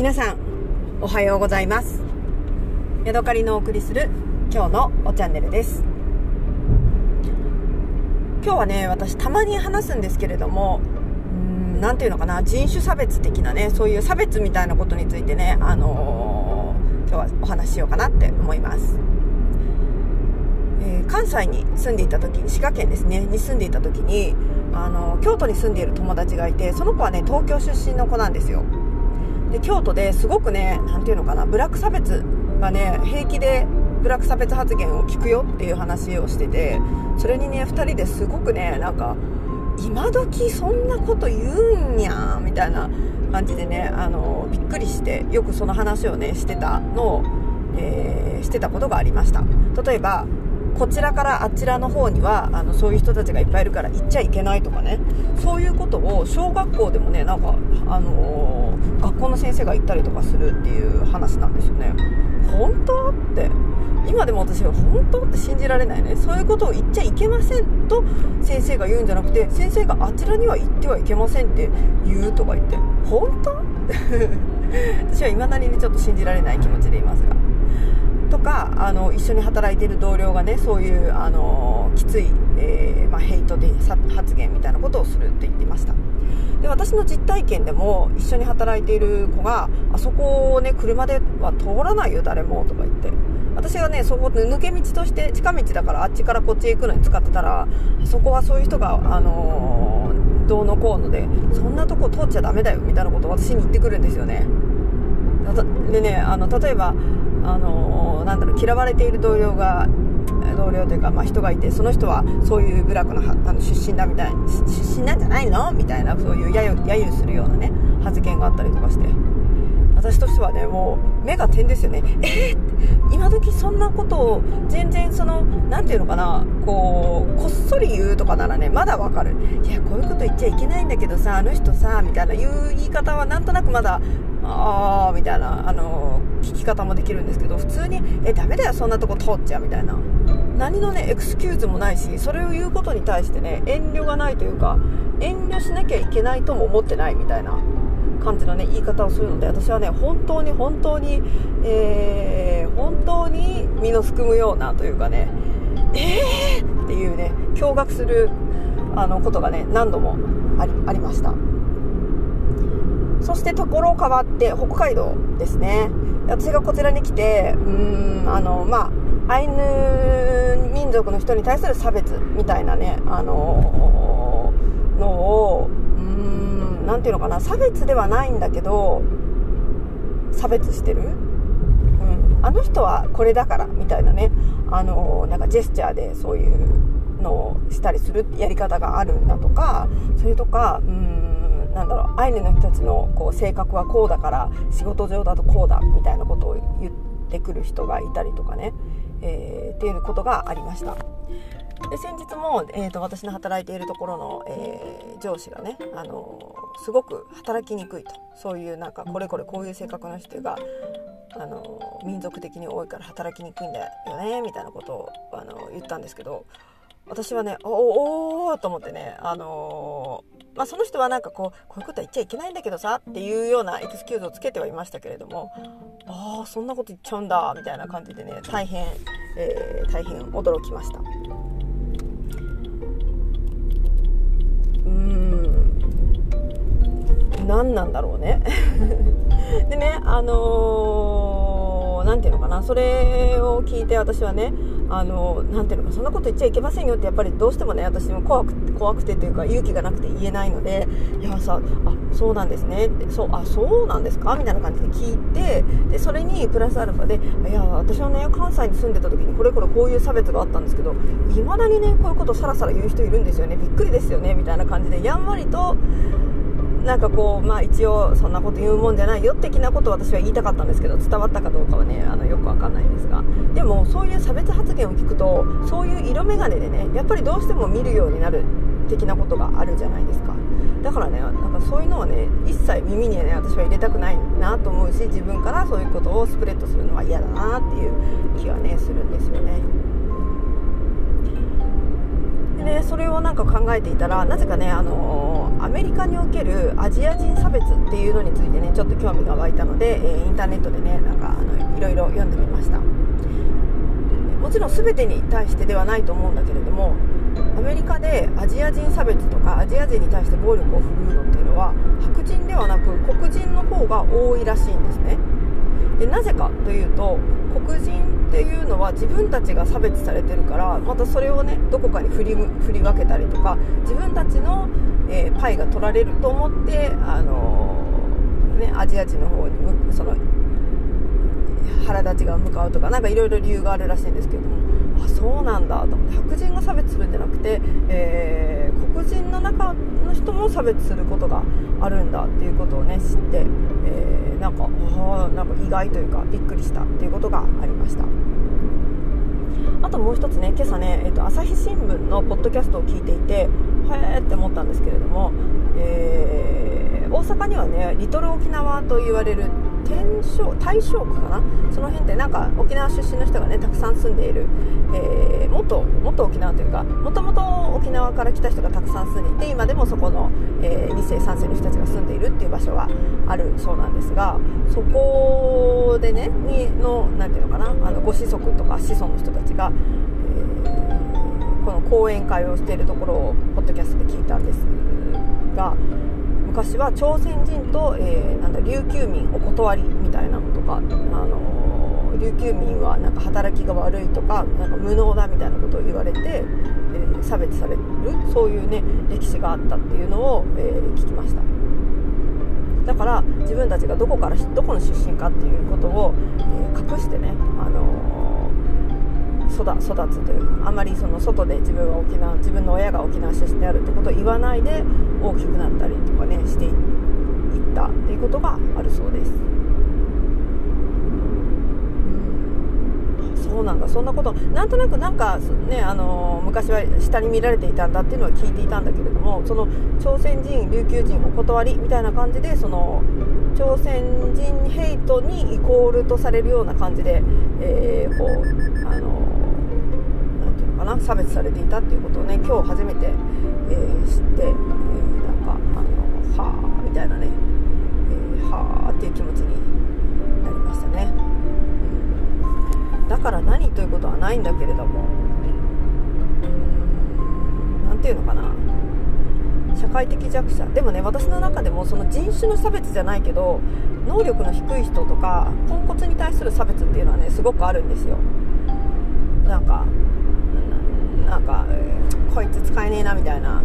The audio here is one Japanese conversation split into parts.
皆さんおはようございます。ヤドカリのお送りする今日のおチャンネルです。今日はね私たまに話すんですけれども何ていうのかな人種差別的なねそういう差別みたいなことについてねあのー、今日はお話ししようかなって思います。えー、関西に住んでいた時滋賀県ですねに住んでいた時にあの京都に住んでいる友達がいてその子はね東京出身の子なんですよ。で京都ですごくね何ていうのかなブラック差別がね平気でブラック差別発言を聞くよっていう話をしててそれにね2人ですごくねなんか今時そんなこと言うんやみたいな感じでねあのびっくりしてよくその話をねしてたのを、えー、してたことがありました。例えばこちらからあちらの方にはあのそういう人たちがいっぱいいるから行っちゃいけないとかね。そういうことを小学校でもねなんか、あのー、学校の先生が言ったりとかするっていう話なんですよね。本当って。今でも私は本当って信じられないね。そういうことを言っちゃいけませんと先生が言うんじゃなくて先生があちらには行ってはいけませんって言うとか言って。本当 私は未だにねちょっと信じられない気持ちでいますが。とかあの一緒に働いている同僚がねそういうあのきつい、えー、まあ、ヘイトで発言みたいなことをするって言っていました。で私の実体験でも一緒に働いている子があそこをね車では通らないよ誰もとか言って。私がねそこ抜け道として近道だからあっちからこっちへ行くのに使ってたらそこはそういう人があのー、どうのこうのでそんなとこ通っちゃダメだよみたいなことを私に言ってくるんですよね。でねあの例えばあのなんだろう嫌われている同僚が同僚というか、まあ、人がいてその人はそういう部落のあの出身だみたい出身なんじゃないの？みたいなそういう揶揄揶揄するようなね発言があったりとかして。私としてはねもう目が点ですよね。えー、今時そんなことを全然その何て言うのかなこうこっそり言うとかならねまだわかる。いやこういうこと言っちゃいけないんだけどさあの人さみたいな言う言い方はなんとなくまだああみたいなあの聞き方もできるんですけど普通にえダメだよそんなとこ通っちゃうみたいな。何のねエクスキューズもないしそれを言うことに対してね遠慮がないというか遠慮しなきゃいけないとも思ってないみたいな。感じのね言い方をするので私はね本当に本当に、えー、本当に身のすくむようなというかねえーっていうね驚愕するあのことがね何度もありました。そしてところ変わって北海道ですね。私がこちらに来てうーんあのまあアイヌ民族の人に対する差別みたいなねあののをうーん何ていうのかな差別ではないんだけど差別してる、うん、あの人はこれだからみたいなねあのなんかジェスチャーでそういうのをしたりするやり方があるんだとかそれとかうんなんだろうアイヌの人たちのこう性格はこうだから仕事上だとこうだみたいなことを言ってくる人がいたりとかね、えー、っていうことがありました。で先日も、えーと、私の働いているところの、えー、上司がね、あのー、すごく働きにくいとそういうなんかこれこれこういう性格の人が、あのー、民族的に多いから働きにくいんだよねみたいなことを、あの言ったんですけど私はねおおおと思ってね、あのまあ、その人はなんかこうこういうことは言っちゃいけないんだけどさっていうようなエクスキューズをつけてはいましたけれどもああそんなこと言っちゃうんだみたいな感じでね大変、えー、大変驚きました。うーん。何なんだろうね。でねあの何、ー、て言うのかなそれを聞いて私はねあのなていうのかそんなこと言っちゃいけませんよってやっぱりどうしてもね私も怖くて怖くてというか勇気がなくて言えないのでいやさあそうなんですねってそうあそうなんですかみたいな感じで聞いてでそれにプラスアルファでいや私はね関西に住んでた時にこれこれこういう差別があったんですけどいまだにねこういうことさらさら言う人いるんですよねびっくりですよねみたいな感じでやんわりとなんかこう、まあ一応そんなこと言うもんじゃないよ的なことを私は言いたかったんですけど、伝わったかどうかはね、あの、よくわかんないんですが。でも、そういう差別発言を聞くと、そういう色眼鏡でね、やっぱりどうしても見るようになる的なことがあるじゃないですか。だからね、なんかそういうのはね、一切耳にはね、私は入れたくないなと思うし、自分からそういうことをスプレッドするのは嫌だなっていう気はね、するんですよね。でねそれをなんか考えていたらなぜかねあのアメリカにおけるアジア人差別っていうのについてねちょっと興味が湧いたので、えー、インターネットでねなんかあのいろいろ読んでみました。もちろん全てに対してではないと思うんだけれどもアメリカでアジア人差別とかアジア人に対して暴力を振るうのっていうのは白人ではなく黒人の方が多いらしいんですね。でなぜかというと黒人っていうのは自分たちが差別されてるからまたそれをねどこかに振り振り分けたりとか自分たちの、えー、パイが取られると思って、あのー、ね、アジア人の方にその腹立ちが向かうとか何かいろいろ理由があるらしいんですけども。あそうなんだ。と思って白人が差別するんじゃなくて、えー、黒人の中の人も差別することがあるんだっていうことをね知って、えー、なんかなんか意外というかびっくりしたっていうことがありました。あともう一つね今朝ね、えーと、朝日新聞のポッドキャストを聞いていてへえって思ったんですけれども、えー、大阪にはねリトル沖縄と言われる天正大正区かな？その辺ってなんか沖縄出身の人がねたくさん住んでいる、えー、元元沖縄というかもともと沖縄から来た人がたくさん住んでいて今でもそこの、えー、2世3世の人たちが住んでいるっていう場所があるそうなんですがそこでねにのなんていうのかなあのご子息とか子孫の人たちが、えー、この講演会をしているところをポッドキャストで聞いたんですが昔は朝鮮人と、えー、なんだ琉球民お断りみたいなのとか、あの琉球民はなんか働きが悪いとかなんか無能だみたいなことを言われて、えー、差別されるそういうね歴史があったっていうのを、えー、聞きました。だから自分たちがどこからどこの出身かっていうことを、え隠してね、あの育育つというかあまりその外で自分は沖縄自分の親が沖縄出身であるってことを言わないで大きくなったりとかねしていったっていうことがあるそうです。そうなんだそんなことなんとなくなんか、ね、あの昔は下に見られていたんだっていうのは聞いていたんだけれどもその朝鮮人琉球人お断りみたいな感じでその朝鮮人ヘイトにイコールとされるような感じで、えー、こうあのかな？差別されていたっていうことをね今日初めて、えー、知って、えー、なんかあのはあみたいなね、えー、はあっていう気持ちになりましたね、うん、だから何ということはないんだけれども何て言うのかな？社会的弱者。でもね私の中でもその人種の差別じゃないけど能力の低い人とかポンコツに対する差別っていうのはねすごくあるんですよ。なんかなんか、こいつ使えねえなみたいな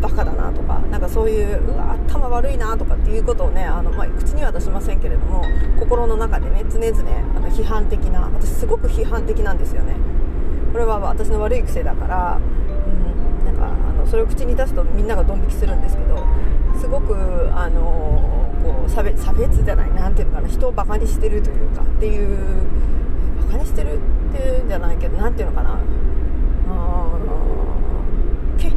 バカだなとかなんかそういううわ頭悪いなとかっていうことをねあの、まあ、口には出しませんけれども心の中でね常々あの批判的な私すごく批判的なんですよね。これは私の悪い癖だから、うん、なんかあのそれを口に出すとみんながドン引きするんですけどすごくあのこう差別差別じゃない何ていうのかな人をバカにしてるというかっていうバカにしてるっていうんじゃないけど何ていうのかな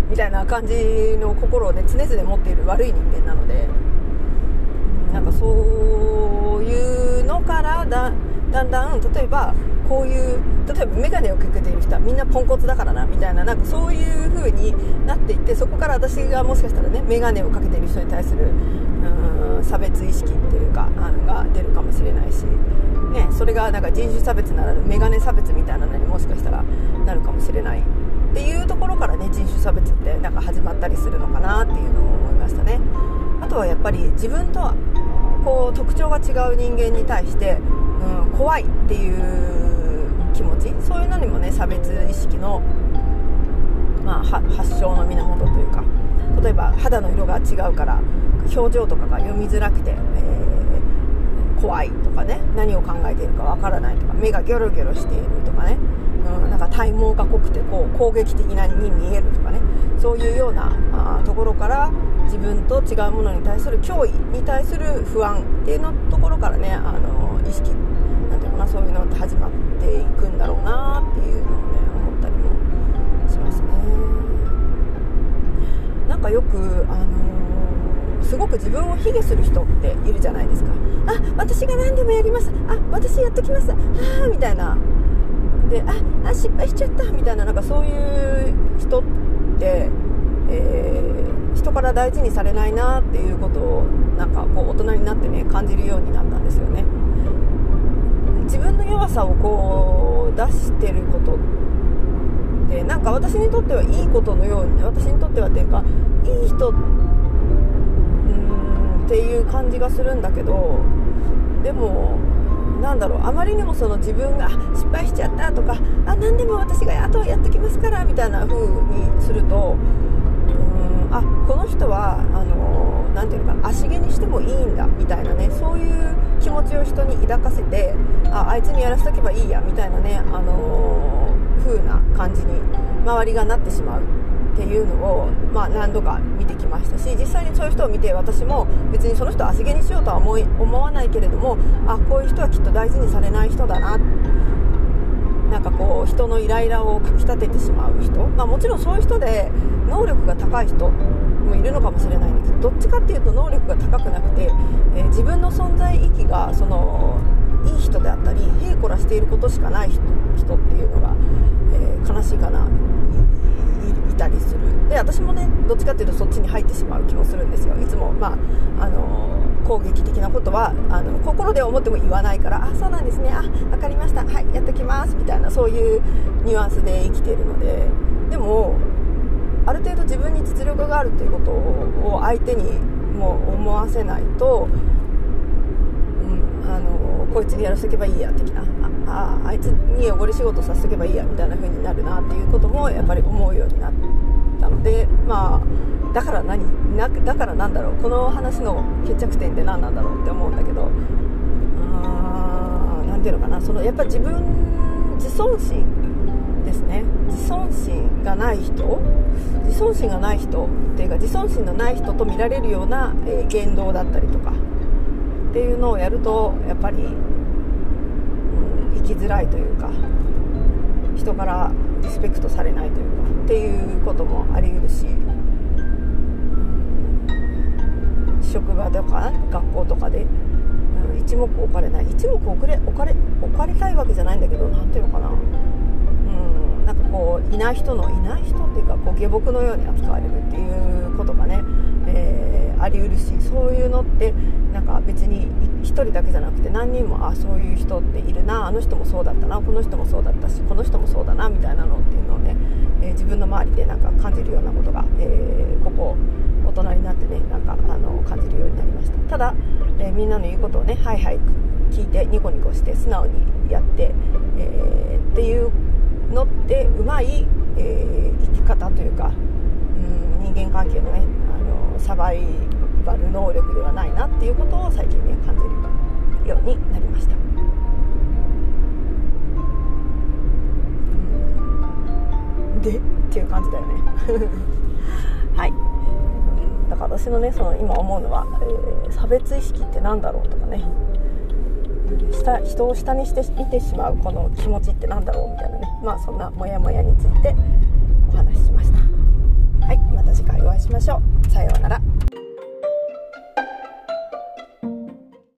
みたいな感じの心をね常々持っている悪い人間なのでなんかそういうのからだだんだん例えばこういう例えば眼鏡をかけている人はみんなポンコツだからなみたいななんかそういう風になっていってそこから私がもしかしたらね眼鏡をかけている人に対する差別意識っていうかあのが出るかもしれないし、ね、それがなんか人種差別ならぬ眼鏡差別みたいなのにもしかしたらなるかもしれない。っていうところからね人種差別ってなんか始まったりするのかなっていうのを思いましたね。あとはやっぱり自分とはこう特徴が違う人間に対して、うん、怖いっていう気持ちそういうのにもね差別意識の、まあ、発祥の源というか例えば肌の色が違うから表情とかが読みづらくて、えー、怖いとかね何を考えているかわからないとか目がギョロギョロしているとかねうん、なんか体毛が濃くてこう攻撃的なに見えるとかねそういうようなあところから自分と違うものに対する脅威に対する不安っていうのところからねあの意識なんていうかなそういうのって始まっていくんだろうなっていうのをね思ったりもしますね。なんかよくあのすごく自分を卑下する人っているじゃないですか。あ私が何でもやります。あ私やっときます。ああみたいな。でああ失敗しちゃったみたいな。なんかそういう人って、えー、人から大事にされないなっていうことをなんかこう大人になってね感じるようになったんですよね。自分の弱さをこう出してることってなんか私にとってはいいことのように私にとってはっていうかいい人っていう感じがするんだけどでもなんだろうあまりにもその自分が失敗しちゃったとかあ何でも私があとはやってきますからみたいな風にするとうんあこの人はあのなていうのかな足毛にしてもいいんだみたいなねそういう気持ちを人に抱かせてああいつにやらせとけばいいやみたいなねあの風な感じに周りがなってしまう。っていうのを、まあ、何度か見てきましたし実際にそういう人を見て私も別にその人を足毛にしようとは思い思わないけれどもあこういう人はきっと大事にされない人だななんかこう人のイライラをかきたててしまう人、まあ、もちろんそういう人で能力が高い人もいるのかもしれないんです。けどどっちかっていうと能力が高くなくて、えー、自分の存在意義がそのいい人であったりへいこらしていることしかない人っていうのが、えー、悲しいかな。いたりする。で私もねどっちかっていうとそっちに入ってしまう気もするんですよ。いつもまああの攻撃的なことはあの心で思っても言わないからあそうなんですね。あ分かりました。はいやっときます。みたいなそういうニュアンスで生きているので。でもある程度自分に実力があるっていうことを相手にも思わせないと、うん、あのこいつにやらせとけばいいや的なああいつに汚れ仕事させとけばいいやみたいな風になるなっていうこともやっぱり思うようになったのでまあだから何？なだからなんだろう？この話の決着点って何なんだろうって思うんだけど。何ていうのかな？そのやっぱ自分自尊心ですね。自尊心がない人？自尊心がない人っていうか自尊心のない人と見られるような、え、言動だったりとかっていうのをやるとやっぱりきづらいというか人からリスペクトされないというかっていうこともあり得るし職場とか学校とかで、うん、一目置かれない一目置かれ置かれ置かれたいわけじゃないんだけど何ていうのかな。うんなんかこういない人のいない人っていうかこう下僕のように扱われるっていうことがね、えー、あり得るしそういうのってなんか別に1人だけじゃなくて何人もあそういう人っているなあの人もそうだったなこの人もそうだったしこの人もそうだなみたいなのっていうのをね、えー、自分の周りでなんか感じるようなことが、えー、ここ大人になってねなんかあの感じるようになりました。ただ、えみんなの言うことをねはいはい聞いてニコニコして素直にやって、えっていうのってうまい、え生き方というかうん人間関係のねあのサバイバル能力ではないなっていうことを最近ね感じるようになりました。でっていう感じだよね。はい。だから私のねその今思うのは、えー、差別意識って何だろうとかね。下人を下にして見てしまうこの気持ちって何だろうみたいなね。まあそんなモヤモヤについてお話ししました。はい。また次回お会いしましょう。さようなら。